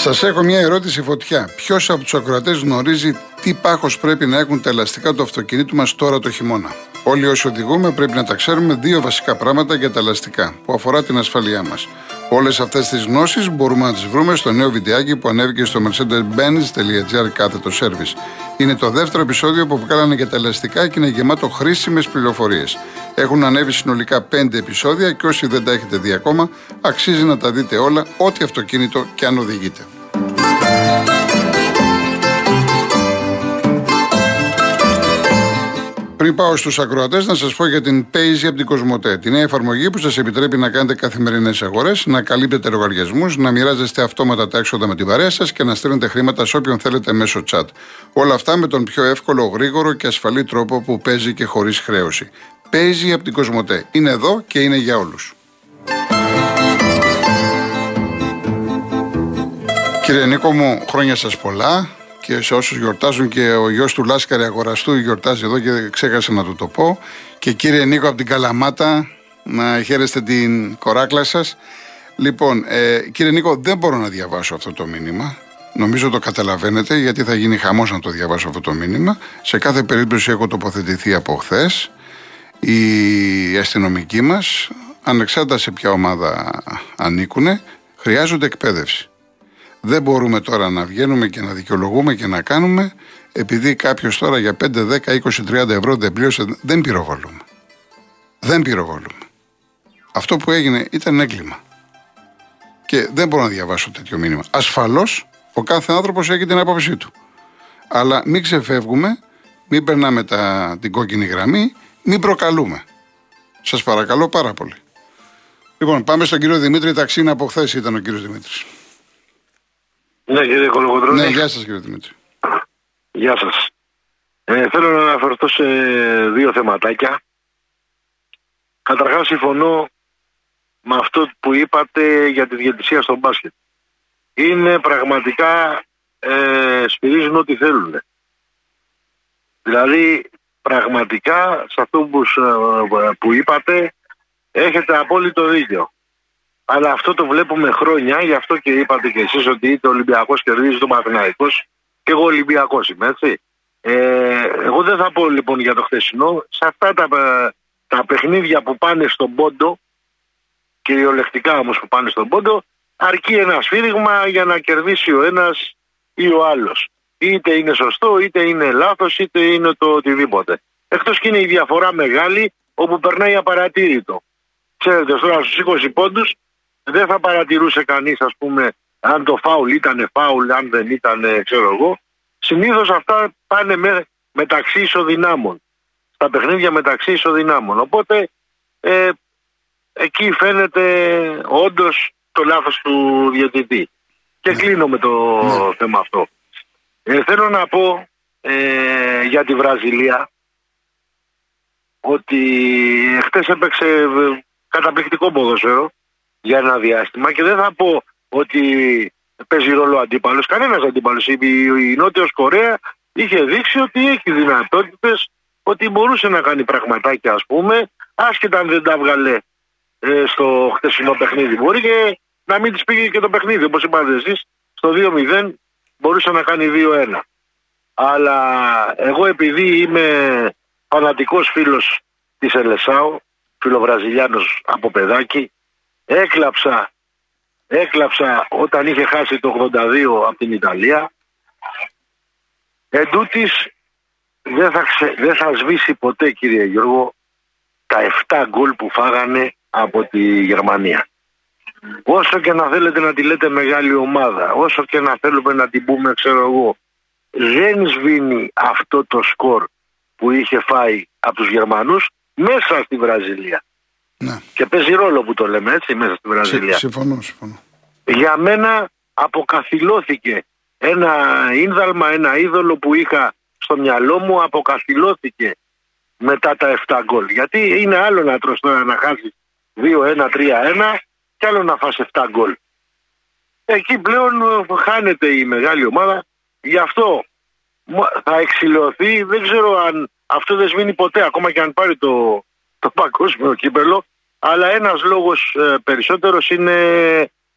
Σας έχω μια ερώτηση φωτιά. Ποιος από τους ακροατές γνωρίζει τι πάχος πρέπει να έχουν τα ελαστικά του αυτοκινήτου μας τώρα το χειμώνα; Όλοι όσοι οδηγούμε πρέπει να τα ξέρουμε δύο βασικά πράγματα για τα ελαστικά που αφορά την ασφαλειά μας. Όλες αυτές τις γνώσεις μπορούμε να τις βρούμε στο νέο βιντεάκι που ανέβηκε στο mercedes-benz.gr κάθετο service. Είναι το δεύτερο επεισόδιο που βγάλανε για τα ελαστικά και είναι γεμάτο χρήσιμες πληροφορίες. Έχουν ανέβει συνολικά 5 επεισόδια και όσοι δεν τα έχετε δει ακόμα, αξίζει να τα δείτε όλα, ό,τι αυτοκίνητο και αν οδηγείτε. Πριν πάω στους ακροατές, να σας πω για την Paisy από την Κοσμοτέ. Τη νέα εφαρμογή που σας επιτρέπει να κάνετε καθημερινές αγορές, να καλύπτετε λογαριασμούς, να μοιράζεστε αυτόματα τα έξοδα με την παρέα σας και να στέλνετε χρήματα σε όποιον θέλετε μέσω chat. Όλα αυτά με τον πιο εύκολο, γρήγορο και ασφαλή τρόπο που παίζει και χωρίς χρέωση. Paisy από την Κοσμοτέ. Είναι εδώ και είναι για όλους. Κύριε Νίκο μου, χρόνια σας πολλά και σε όσους γιορτάζουν και ο γιος του Λάσκαρη Αγοραστού γιορτάζει εδώ και ξέχασε να του το πω. Και κύριε Νίκο από την Καλαμάτα, να χαίρεστε την κοράκλα σας. Λοιπόν, ε, κύριε Νίκο, δεν μπορώ να διαβάσω αυτό το μήνυμα. Νομίζω το καταλαβαίνετε, γιατί θα γίνει χαμός να το διαβάσω αυτό το μήνυμα. Σε κάθε περίπτωση έχω τοποθετηθεί από χθες. Οι αστυνομικοί μας, ανεξάρτητα σε ποια ομάδα ανήκουν, χρειάζονται εκπαίδευση. Δεν μπορούμε τώρα να βγαίνουμε και να δικαιολογούμε και να κάνουμε επειδή κάποιος τώρα για 5, 10, 20, 30 ευρώ δεν πλήρωσε. Δεν πυροβολούμε. Δεν πυροβολούμε. Αυτό που έγινε ήταν έγκλημα. Και δεν μπορώ να διαβάσω τέτοιο μήνυμα. Ασφαλώς ο κάθε άνθρωπος έχει την άποψή του. Αλλά μην ξεφεύγουμε, μην περνάμε τα, την κόκκινη γραμμή, μην προκαλούμε. Σας παρακαλώ πάρα πολύ. Λοιπόν, πάμε στον κύριο Δημήτρη Ταξίνα. Από χθες ήταν ο κύριος Δημήτρης. Ναι, κύριε Κολογοντρόνη. Ναι, γεια σας, κύριε Δημήτρη. Γεια σας. Ε, θέλω να αναφερθώ σε δύο θεματάκια. Καταρχάς συμφωνώ με αυτό που είπατε για τη διαιτησία στο μπάσκετ. Είναι πραγματικά ε, σφυρίζουν ό,τι θέλουν. Δηλαδή πραγματικά σε αυτό που, ε, που είπατε έχετε απόλυτο δίκιο. Αλλά αυτό το βλέπουμε χρόνια, γι' αυτό και είπατε και εσείς ότι είτε ο Ολυμπιακός κερδίζει τον Παναθηναϊκός και εγώ Ολυμπιακός είμαι, έτσι. Ε, εγώ δεν θα πω λοιπόν για το χθεσινό. Σε αυτά τα, τα παιχνίδια που πάνε στον πόντο, κυριολεκτικά όμως που πάνε στον πόντο, αρκεί ένα σφύριγμα για να κερδίσει ο ένας ή ο άλλος. Είτε είναι σωστό, είτε είναι λάθος, είτε είναι το οτιδήποτε. Εκτός και είναι η διαφορά μεγάλη όπου περνάει απαρατήρητο. Ξέρετε, τώρα στους 20 πόντους δεν θα παρατηρούσε κανείς, ας πούμε, αν το φάουλ ήταν φάουλ, αν δεν ήταν, ξέρω εγώ. Συνήθως αυτά πάνε με, μεταξύ ισοδυνάμων. Στα παιχνίδια μεταξύ ισοδυνάμων. Οπότε ε, εκεί φαίνεται όντως το λάθος του διαιτητή. Και κλείνω με το ναι. θέμα αυτό. Ε, θέλω να πω ε, για τη Βραζιλία ότι χτες έπαιξε ε, καταπληκτικό ποδόσφαιρο για ένα διάστημα και δεν θα πω ότι παίζει ρόλο ο αντίπαλος. Κανένας αντίπαλος. Η, η Νότιος Κορέα είχε δείξει ότι έχει δυνατότητες, ότι μπορούσε να κάνει πραγματάκια, ας πούμε, άσχετα αν δεν τα βγάλε ε, στο χτεσινό παιχνίδι. Μπορεί και να μην της πήγε και το παιχνίδι, όπως είπατε εσείς, στο 2-0 μπορούσε να κάνει 2-1. Αλλά εγώ επειδή είμαι φανατικός φίλος της Ελεσάου, φιλοβραζιλιάνος από παιδάκι, Έκλαψα, έκλαψα όταν είχε χάσει το 82 από την Ιταλία. Εν δεν θα, δεν θα σβήσει ποτέ κύριε Γιώργο τα 7 γκολ που φάγανε από τη Γερμανία. Όσο και να θέλετε να τη λέτε μεγάλη ομάδα, όσο και να θέλουμε να την πούμε ξέρω εγώ, δεν σβήνει αυτό το σκορ που είχε φάει από τους Γερμανούς μέσα στη Βραζιλία. Ναι. Και παίζει ρόλο που το λέμε έτσι μέσα στη Βραζιλία. Συμφωνώ, συμφωνώ. Για μένα αποκαθιλώθηκε ένα ίνδαλμα, ένα είδωλο που είχα στο μυαλό μου αποκαθιλώθηκε μετά τα 7 γκολ. Γιατί είναι άλλο να τρως τώρα να χάσεις 2-1, 3-1 και άλλο να φας 7 γκολ. Εκεί πλέον χάνεται η μεγάλη ομάδα. Γι' αυτό θα εξηλωθεί. Δεν ξέρω αν αυτό δεν σβήνει ποτέ, ακόμα και αν πάρει το, το παγκόσμιο κύπελο. Αλλά ένας λόγος ε, περισσότερος είναι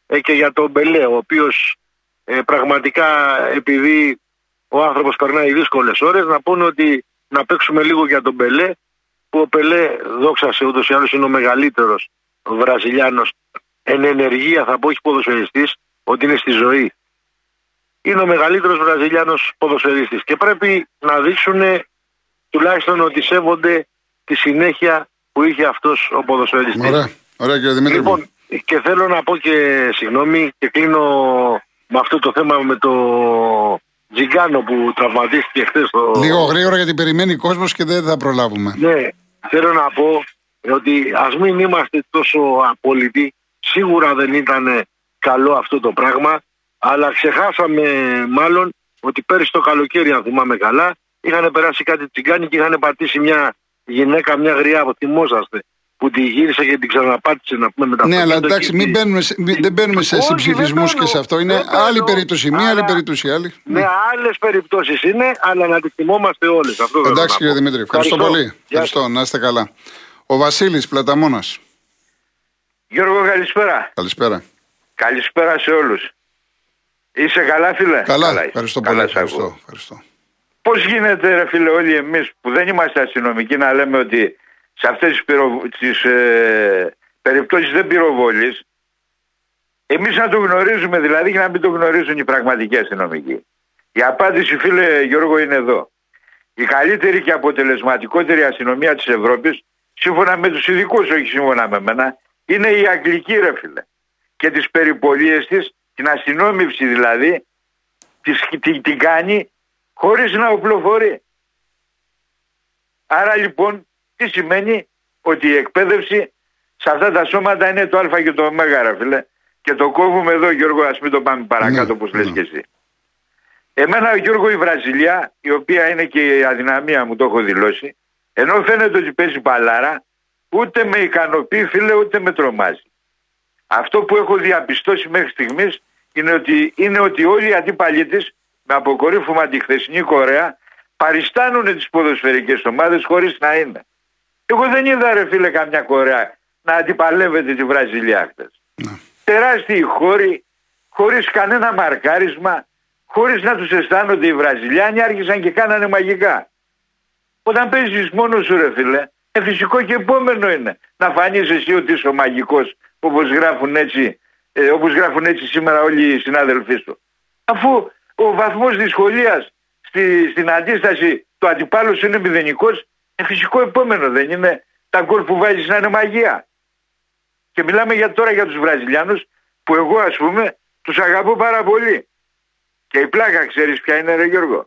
ε, και για τον Μπελέ, ο οποίος ε, πραγματικά επειδή ο άνθρωπος περνάει δύσκολες ώρες να πούνε ότι να παίξουμε λίγο για τον Πελέ που ο Πελέ δόξα σε ούτως ή άλλως είναι ο μεγαλύτερος Βραζιλιάνος εν ενεργεία θα πω όχι ποδοσφαιριστής ότι είναι στη ζωή είναι ο μεγαλύτερος Βραζιλιάνος ποδοσφαιριστής και πρέπει να δείξουν τουλάχιστον ότι σέβονται τη συνέχεια που είχε αυτός ο ποδοσφαιριστής. Ωραία, ωραία κύριε Δημήτρη. Λοιπόν, και θέλω να πω και συγγνώμη και κλείνω με αυτό το θέμα με το Τζιγκάνο που τραυματίστηκε χθες. Το... Λίγο γρήγορα γιατί περιμένει κόσμος και δεν θα προλάβουμε. Ναι, θέλω να πω ότι ας μην είμαστε τόσο απόλυτοι. Σίγουρα δεν ήταν καλό αυτό το πράγμα, αλλά ξεχάσαμε μάλλον ότι πέρυσι το καλοκαίρι, αν θυμάμαι καλά, είχαν περάσει κάτι τσιγκάνι και είχαν πατήσει μια γυναίκα, μια γριά, θυμόσαστε που τη γύρισε και την ξαναπάτησε να πούμε μετά. Ναι, αλλά εντάξει, μην μπαίνουμε, δεν μπαίνουμε σε συμψηφισμούς και σε αυτό. Είναι άλλη περίπτωση μία, άλλη περίπτωση άλλη. Ναι, άλλες περιπτώσεις είναι, αλλά να τις θυμόμαστε όλες. Εντάξει, κύριε Δημήτρη, ευχαριστώ, πολύ. Ευχαριστώ, να είστε καλά. Ο Βασίλης Πλαταμόνας. Γιώργο, καλησπέρα. Καλησπέρα. Καλησπέρα σε όλους. Είσαι καλά, φίλε; Καλά, καλά ευχαριστώ πολύ. Ευχαριστώ, ευχαριστώ. Πώς γίνεται, ρε φίλε, όλοι εμείς που δεν είμαστε αστυνομικοί να λέμε ότι σε αυτές τις, πυρο... τις ε, περιπτώσεις δεν πυροβολής εμείς να το γνωρίζουμε δηλαδή και να μην το γνωρίζουν οι πραγματικοί αστυνομικοί. Η απάντηση φίλε Γιώργο είναι εδώ. Η καλύτερη και αποτελεσματικότερη αστυνομία της Ευρώπης σύμφωνα με τους ειδικούς, όχι σύμφωνα με μένα, είναι η Αγγλική ρε φίλε. Και τις περιπολίες της, την αστυνόμευση δηλαδή, της, την, την κάνει χωρίς να οπλοφορεί. Άρα λοιπόν τι σημαίνει ότι η εκπαίδευση σε αυτά τα σώματα είναι το α και το ω ρε φίλε. Και το κόβουμε εδώ Γιώργο, ας μην το πάμε παρακάτω ναι, όπως λες ναι. και εσύ. Εμένα Γιώργο η Βραζιλιά, η οποία είναι και η αδυναμία μου το έχω δηλώσει, ενώ φαίνεται ότι παίζει μπαλάρα, ούτε με ικανοποιεί φίλε ούτε με τρομάζει. Αυτό που έχω διαπιστώσει μέχρι στιγμής είναι ότι, είναι ότι όλοι οι αντίπαλοι της με αποκορύφωμα τη χθεσινή Κορέα παριστάνουν τις ποδοσφαιρικές ομάδες χωρίς να είναι. Εγώ δεν είδα ρε φίλε καμιά Κορέα να αντιπαλεύεται τη Βραζιλία χτες. Ναι. Τεράστιοι χώροι, χωρίς κανένα μαρκάρισμα, χωρίς να τους αισθάνονται οι Βραζιλιάνοι, άρχισαν και κάνανε μαγικά. Όταν παίζεις μόνος σου ρε φίλε, ε, φυσικό και επόμενο είναι να φανείς εσύ ότι είσαι ο μαγικός, όπως γράφουν έτσι, ε, όπως γράφουν έτσι σήμερα όλοι οι συνάδελφοί σου. Αφού ο βαθμός δυσκολίας στη, στην αντίσταση του αντιπάλου σου είναι μηδενικός, ε, φυσικό επόμενο δεν είναι τα γκολ που βάζεις να είναι μαγεία. Και μιλάμε για, τώρα για τους Βραζιλιάνους που εγώ ας πούμε τους αγαπώ πάρα πολύ. Και η πλάκα ξέρεις ποια είναι ρε Γιώργο;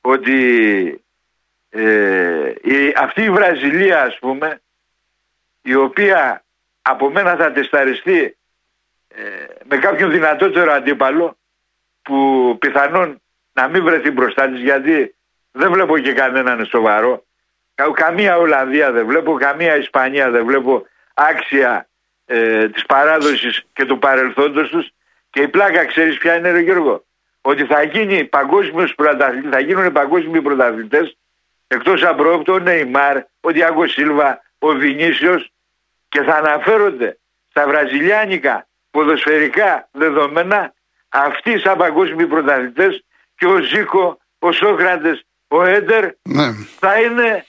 Ότι ε, η, αυτή η Βραζιλία ας πούμε η οποία από μένα θα τεσταριστεί ε, με κάποιον δυνατότερο αντίπαλο που πιθανόν να μην βρεθεί μπροστά της γιατί δεν βλέπω και κανέναν σοβαρό. Καμία Ολλανδία δεν βλέπω, καμία Ισπανία δεν βλέπω άξια ε, της παράδοσης και του παρελθόντος τους και η πλάκα ξέρεις ποια είναι ρε Γιώργο; Ότι θα, γίνει παγκόσμιος θα γίνουν παγκόσμιοι πρωταθλητές εκτός από ο Νεϊμάρ, ο Διάγκο Σίλβα, ο Βινίσιος και θα αναφέρονται στα βραζιλιάνικα ποδοσφαιρικά δεδομένα αυτοί σαν παγκόσμιοι πρωταθλητές και ο Ζήκο, ο Σόκρατες, ο Έντερ ναι. θα είναι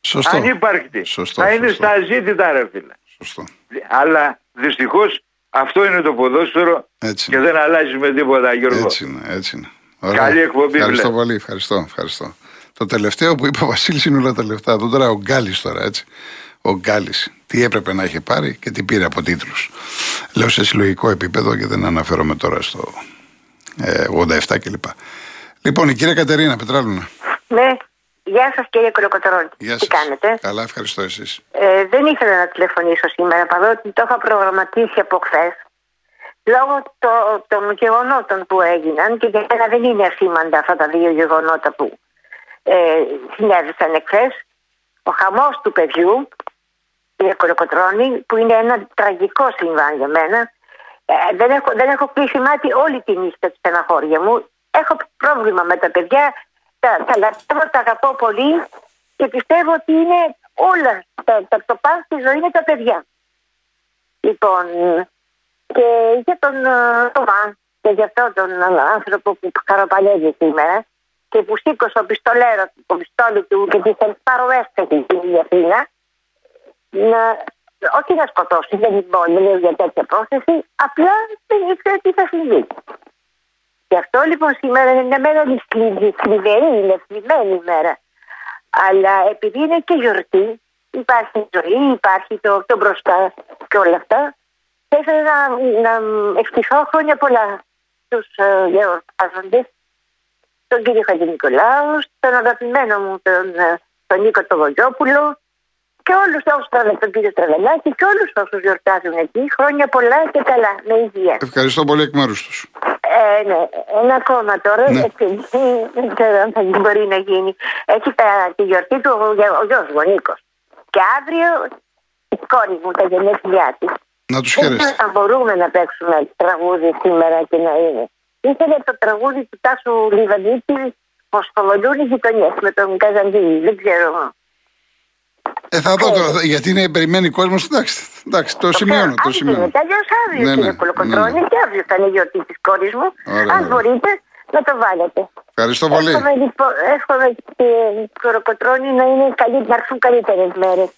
Σωστό. ανύπαρκτη. Σωστό, θα είναι στα ζήτητα ρε φίλε. Σωστό. Αλλά δυστυχώς αυτό είναι το ποδόσφαιρο έτσι. και δεν αλλάζεις με τίποτα Γιώργο. Έτσι είναι, έτσι είναι. Ωραία. Καλή εκπομπή. Ευχαριστώ πολύ, ευχαριστώ, ευχαριστώ. Το τελευταίο που είπε ο Βασίλης είναι όλα τα λεφτά. Εδώ τώρα ο Γκάλης τώρα έτσι. Ο Γκάλης. Τι έπρεπε να είχε πάρει και τι πήρε από τίτλους. Λέω σε συλλογικό επίπεδο και δεν αναφέρομαι τώρα στο ε, 87 κλπ. Λοιπόν, η κυρία Κατερίνα Πετράλουνα. Ναι, γεια σας κύριε Κολοκοτρώνη. Γεια Τι κάνετε; Καλά, ευχαριστώ εσείς. Ε, δεν ήθελα να τηλεφωνήσω σήμερα, παρότι το είχα προγραμματίσει από χθες. Λόγω το, των γεγονότων που έγιναν και για μένα δεν είναι ασήμαντα αυτά τα δύο γεγονότα που ε, συνέβησαν εχθές. Ο χαμός του παιδιού, κύριε Κολοκοτρώνη, που είναι ένα τραγικό συμβάν για μένα, ε, δεν, έχω, δεν έχω κλείσει μάτι όλη τη νύχτα τη στεναχώρια μου. Έχω πρόβλημα με τα παιδιά. Τα, τα λατρεύω, τα αγαπώ πολύ και πιστεύω ότι είναι όλα. Τα, τα, το παν στη ζωή είναι τα παιδιά. Λοιπόν, Και για τον Τωμά και για αυτόν τον άνθρωπο που χαροπαλεύει σήμερα και που σήκωσε το πιστολέρο, το πιστόλι του και τη παροέστηκε την Αθήνα, να, όχι να σκοτώσει, δεν μπορεί για τέτοια πρόθεση, απλά δεν ήξερε τι θα συμβεί. Γι' αυτό λοιπόν σήμερα είναι μια μέρα σκληρή, είναι θλιμμένη ημέρα. Αλλά επειδή είναι και γιορτή, υπάρχει ζωή, υπάρχει το, το μπροστά και όλα αυτά, θα ήθελα να, να ευχηθώ χρόνια πολλά στους uh, γιορτάζοντες, τον κύριο Χατζηνικολάου, τον αγαπημένο μου τον, ε, τον Νίκο Τογογιόπουλο και όλους όσους τον κύριο Τραβελάκη και όλους όσους γιορτάζουν εκεί. Χρόνια πολλά και καλά, με υγεία. Ευχαριστώ πολύ εκ μέρους τους. Ε, ναι, ένα ακόμα τώρα, ναι. δεν ξέρω αν θα μπορεί να γίνει. Έχει τα, τη γιορτή του ο, ο γιος μου, ο Νίκος. Και αύριο η κόρη μου, τα γενέθλιά της. Να τους χαίρεστε. Δεν μπορούμε να παίξουμε τραγούδι σήμερα και να είναι. Ήθελε το τραγούδι του Τάσου Λιβανίτη, Φωσφοβολούν οι γειτονιές με τον Καζαντίνη. Δεν ξέρω. Ε, θα δω τώρα, γιατί είναι περιμένει κόσμος. Εντάξει, εντάξει, το, σημειώνω. Το σημειώνω. Αλλιώ αύριο, ναι, κύριε ναι, Κολοκοτρόνη, ναι, ναι. και αύριο θα είναι η γιορτή της κόρης μου. Ωραία, Αν μπορείτε, να το βάλετε. Ευχαριστώ πολύ. Εύχομαι, λοιπόν, εύχομαι και Κολοκοτρόνη να, είναι καλύ, να έρθουν καλύτερες μέρες.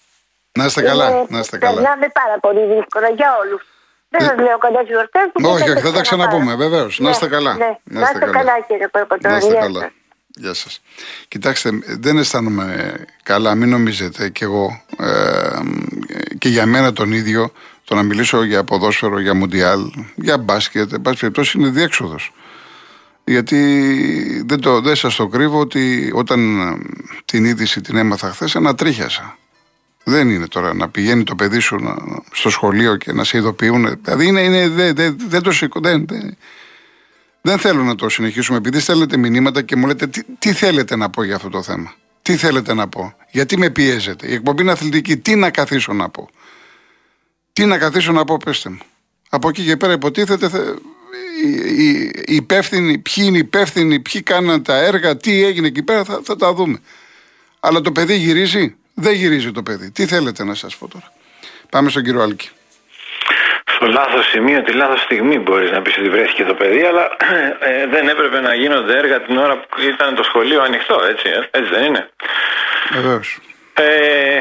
Να είστε καλά. Να είστε καλά. Περνάμε πάρα πολύ δύσκολα για όλους. Δεν σας λέω κοντάς στι γιορτές. Όχι, όχι, θα τα ξαναπούμε, βεβαίως. Να είστε καλά. Να είστε καλά, κύριε Κολοκοτρόνη. Να είστε καλά. Γεια σας. Κοιτάξτε, δεν αισθάνομαι καλά, μην νομίζετε και εγώ ε, και για μένα τον ίδιο το να μιλήσω για ποδόσφαιρο, για μουντιάλ, για μπάσκετ, εν πάση περιπτώσει είναι διέξοδος. Γιατί δεν, το, δεν σας το κρύβω ότι όταν ε, την είδηση την έμαθα χθες ανατρίχιασα. Δεν είναι τώρα να πηγαίνει το παιδί σου στο σχολείο και να σε ειδοποιούν. Δηλαδή είναι, είναι, δεν, δεν, δεν το σηκώ, δεν, δεν θέλω να το συνεχίσουμε επειδή στέλνετε μηνύματα και μου λέτε τι, τι θέλετε να πω για αυτό το θέμα; Τι θέλετε να πω; Γιατί με πιέζετε; Η εκπομπή είναι αθλητική. Τι να καθίσω να πω; Τι να καθίσω να πω, πέστε μου. Από εκεί και πέρα υποτίθεται οι, οι, υπεύθυνοι, ποιοι είναι υπεύθυνοι, ποιοι κάναν τα έργα, τι έγινε εκεί πέρα, θα, θα τα δούμε. Αλλά το παιδί γυρίζει; Δεν γυρίζει το παιδί. Τι θέλετε να σας πω τώρα; Πάμε στον κύριο Άλκη στο λάθος σημείο, τη λάθος στιγμή μπορείς να πεις ότι βρέθηκε το παιδί, αλλά ε, δεν έπρεπε να γίνονται έργα την ώρα που ήταν το σχολείο ανοιχτό, έτσι, ε, έτσι δεν είναι. Βεβαίως. Ε,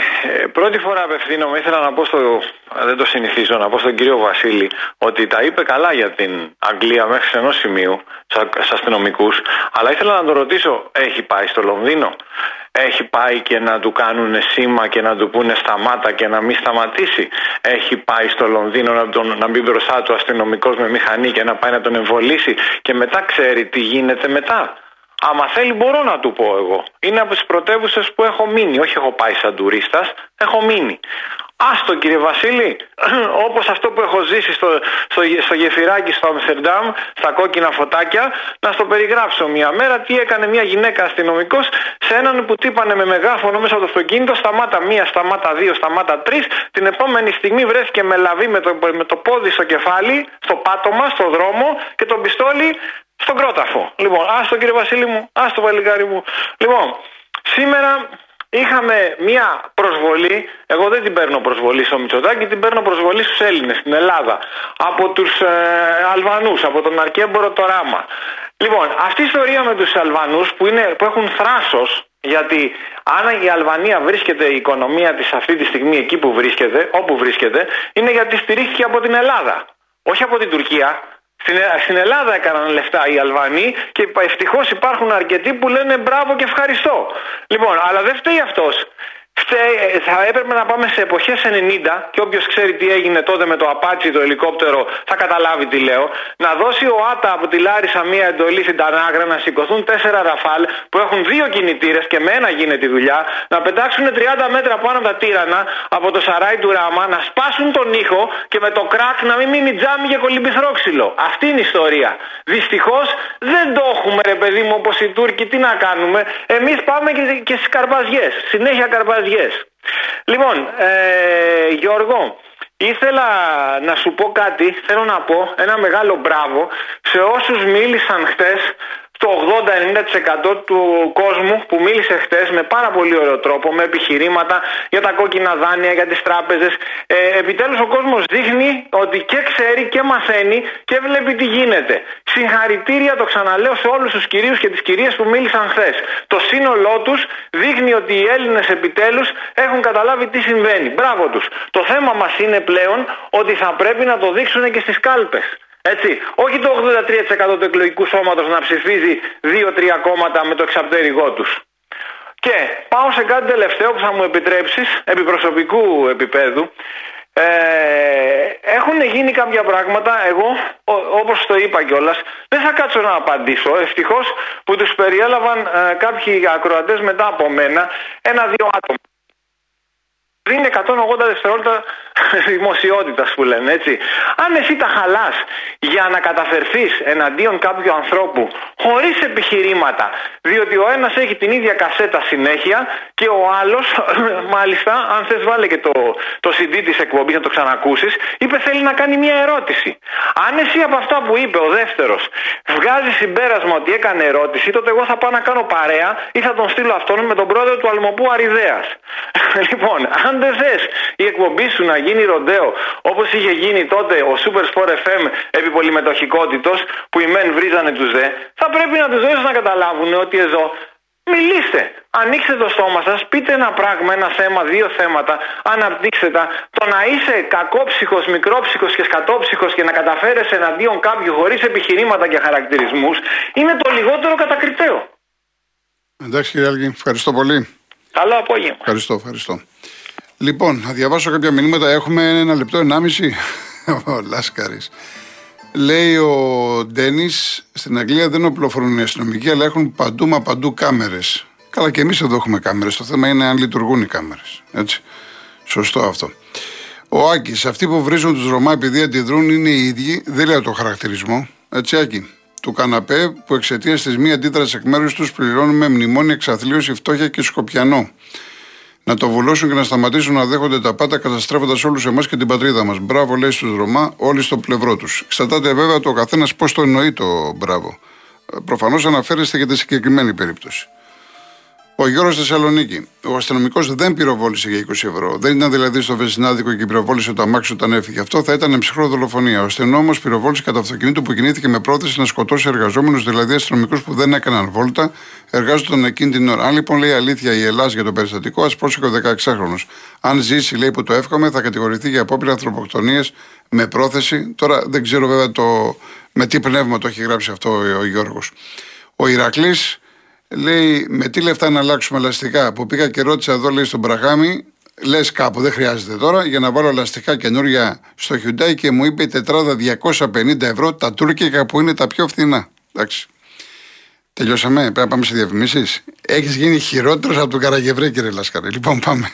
πρώτη φορά απευθύνομαι, ήθελα να πω στο, δεν το συνηθίζω, να πω στον κύριο Βασίλη ότι τα είπε καλά για την Αγγλία μέχρι σε ενός σημείου, στου αστυνομικούς, αλλά ήθελα να το ρωτήσω, έχει πάει στο Λονδίνο, έχει πάει και να του κάνουν σήμα και να του πούνε σταμάτα και να μην σταματήσει. Έχει πάει στο Λονδίνο να, τον, να μπει μπροστά του αστυνομικός με μηχανή και να πάει να τον εμβολήσει και μετά ξέρει τι γίνεται μετά. Άμα θέλει μπορώ να του πω εγώ. Είναι από τις πρωτεύουσες που έχω μείνει. Όχι έχω πάει σαν τουρίστας, έχω μείνει. Άστο κύριε Βασίλη, όπως αυτό που έχω ζήσει στο, στο, στο γεφυράκι στο Αμστερντάμ, στα κόκκινα φωτάκια, να στο περιγράψω μια μέρα τι έκανε μια γυναίκα αστυνομικός σε έναν που τύπανε με μεγάφωνο μέσα από το αυτοκίνητο, σταμάτα μία, σταμάτα δύο, σταμάτα τρεις. Την επόμενη στιγμή βρέθηκε με λαβή με το, με το πόδι στο κεφάλι, στο πάτωμα, στο δρόμο και το πιστόλι στον κρόταφο. Λοιπόν, άστο κύριε Βασίλη μου, άστο παλικάρι μου. Λοιπόν, σήμερα είχαμε μία προσβολή, εγώ δεν την παίρνω προσβολή στο Μητσοτάκη, την παίρνω προσβολή στους Έλληνες στην Ελλάδα, από τους ε, Αλβανούς, από τον Αρκέμπορο το Ράμα. Λοιπόν, αυτή η ιστορία με τους Αλβανούς που, είναι, που έχουν θράσος, γιατί αν η Αλβανία βρίσκεται η οικονομία της αυτή τη στιγμή εκεί που βρίσκεται, όπου βρίσκεται, είναι γιατί στηρίχθηκε από την Ελλάδα, όχι από την Τουρκία. Στην, στην Ελλάδα έκαναν λεφτά οι Αλβανοί και ευτυχώς υπάρχουν αρκετοί που λένε μπράβο και ευχαριστώ. Λοιπόν, αλλά δεν φταίει αυτός. Ε, θα έπρεπε να πάμε σε εποχές 90 και όποιος ξέρει τι έγινε τότε με το Απάτσι το ελικόπτερο θα καταλάβει τι λέω. Να δώσει ο Άτα από τη Λάρισα μία εντολή στην Τανάγρα να σηκωθούν τέσσερα ραφάλ που έχουν δύο κινητήρες και με ένα γίνεται η δουλειά να πετάξουν 30 μέτρα πάνω από τα τύρανα από το σαράι του Ράμα να σπάσουν τον ήχο και με το κράκ να μην μείνει τζάμι για κολυμπηθρόξυλο. Αυτή είναι η ιστορία. Δυστυχώς δεν το έχουμε ρε παιδί μου όπως οι Τούρκοι τι να κάνουμε. Εμείς πάμε και, και στις καρπαζιές. Συνέχεια καρπαζιές Λοιπόν, ε, Γιώργο, ήθελα να σου πω κάτι, θέλω να πω ένα μεγάλο μπράβο σε όσους μίλησαν χτες το 80-90% του κόσμου που μίλησε χτες με πάρα πολύ ωραίο τρόπο, με επιχειρήματα για τα κόκκινα δάνεια, για τις τράπεζες. Ε, Επιτέλους ο κόσμος δείχνει ότι και ξέρει και μαθαίνει και βλέπει τι γίνεται. Συγχαρητήρια, το ξαναλέω σε όλους τους κυρίους και τις κυρίες που μίλησαν χθες. Το σύνολό τους δείχνει ότι οι Έλληνες επιτέλους έχουν καταλάβει τι συμβαίνει. Μπράβο τους. Το θέμα μας είναι πλέον ότι θα πρέπει να το δείξουν και στις κάλπες. Έτσι, όχι το 83% του εκλογικού σώματος να ψηφίζει 2-3 κόμματα με το εξαπτέρυγό τους. Και πάω σε κάτι τελευταίο που θα μου επιτρέψεις, επί προσωπικού επίπεδου. Ε, έχουν γίνει κάποια πράγματα, εγώ όπως το είπα κιόλας, δεν θα κάτσω να απαντήσω. Ευτυχώς που τους περιέλαβαν ε, κάποιοι ακροατές μετά από μένα, ένα-δύο άτομα δίνει 180 δευτερόλεπτα δημοσιότητας που λένε έτσι. Αν εσύ τα χαλάς για να καταφερθείς εναντίον κάποιου ανθρώπου χωρίς επιχειρήματα, διότι ο ένας έχει την ίδια κασέτα συνέχεια και ο άλλος, μάλιστα, αν θες βάλε και το, το CD της εκπομπής να το ξανακούσεις, είπε θέλει να κάνει μια ερώτηση. Αν εσύ από αυτά που είπε ο δεύτερος βγάζει συμπέρασμα ότι έκανε ερώτηση, τότε εγώ θα πάω να κάνω παρέα ή θα τον στείλω αυτόν με τον πρόεδρο του Αλμοπού Αριδέας. λοιπόν, αν δεν θε η εκπομπή σου να γίνει ροντέο όπως είχε γίνει τότε ο Super Sport FM επί πολυμετοχικότητο που οι μεν βρίζανε τους δε, θα πρέπει να τους δώσεις να καταλάβουν ότι εδώ Μιλήστε, ανοίξτε το στόμα σας, πείτε ένα πράγμα, ένα θέμα, δύο θέματα, αναπτύξτε τα. Το να είσαι κακόψυχος, μικρόψυχος και σκατόψυχος και να καταφέρεσαι εναντίον κάποιου χωρίς επιχειρήματα και χαρακτηρισμούς είναι το λιγότερο κατακριτέο. Εντάξει κύριε Άλγη, ευχαριστώ πολύ. Καλό απόγευμα. Ευχαριστώ, ευχαριστώ. Λοιπόν, θα διαβάσω κάποια μηνύματα. Έχουμε ένα λεπτό, ενάμιση. Ο Λάσκαρης. Λέει ο Ντένις, στην Αγγλία δεν οπλοφορούν οι αστυνομικοί, αλλά έχουν παντού μα παντού κάμερες. Καλά, και εμείς εδώ έχουμε κάμερες. Το θέμα είναι αν λειτουργούν οι κάμερες. Έτσι. Σωστό αυτό. Ο Άκης, αυτοί που βρίζουν τους Ρωμά επειδή αντιδρούν είναι οι ίδιοι, δεν λέω το χαρακτηρισμό. Έτσι, Άκη. Του καναπέ που εξαιτίας της μία αντίδρασης εκ μέρους τους πληρώνουμε μνημόνια εξαθλίωση, φτώχεια και σκοπιανό να το βουλώσουν και να σταματήσουν να δέχονται τα πάντα καταστρέφοντας όλους εμάς και την πατρίδα μας. Μπράβο, λέει στους Ρωμά, όλοι στο πλευρό τους. Εξαρτάται βέβαια το καθένας πώς το εννοεί το μπράβο. Ε, Προφανώς αναφέρεστε για τη συγκεκριμένη περίπτωση. Ο Γιώργος Θεσσαλονίκη. Ο αστυνομικός δεν πυροβόλησε για 20 ευρώ. Δεν ήταν δηλαδή στο Βεσσινάδικο και πυροβόλησε το αμάξι όταν έφυγε. Αυτό θα ήταν ψυχρό δολοφονία. Ο αστυνόμος πυροβόλησε κατά αυτοκινήτου που κινήθηκε με πρόθεση να σκοτώσει εργαζόμενους, δηλαδή αστυνομικούς που δεν έκαναν βόλτα, εργάζονταν εκείνη την ώρα. Αν λοιπόν λέει αλήθεια η Ελλάδα για το περιστατικό, ας πρόσεχε ο 16χρονο. Αν ζήσει, λέει που το εύχομαι, θα κατηγορηθεί για απόπειρα ανθρωποκτονίε με πρόθεση. Τώρα δεν ξέρω βέβαια το, με τι πνεύμα το έχει γράψει αυτό ο Γιώργος. Ο Ηρακλής Λέει με τι λεφτά να αλλάξουμε ελαστικά. Που πήγα και ρώτησα εδώ, λέει στον Πραγάμι, λες κάπου, δεν χρειάζεται τώρα, για να βάλω ελαστικά καινούρια στο Hyundai και μου είπε η τετράδα 250 ευρώ τα τουρκικά που είναι τα πιο φθηνά. Εντάξει. Τελειώσαμε, πρέπει να πάμε σε διαφημίσεις. Έχεις γίνει χειρότερος από τον Καραγευρέ, κύριε Λασκαρή. Λοιπόν, πάμε.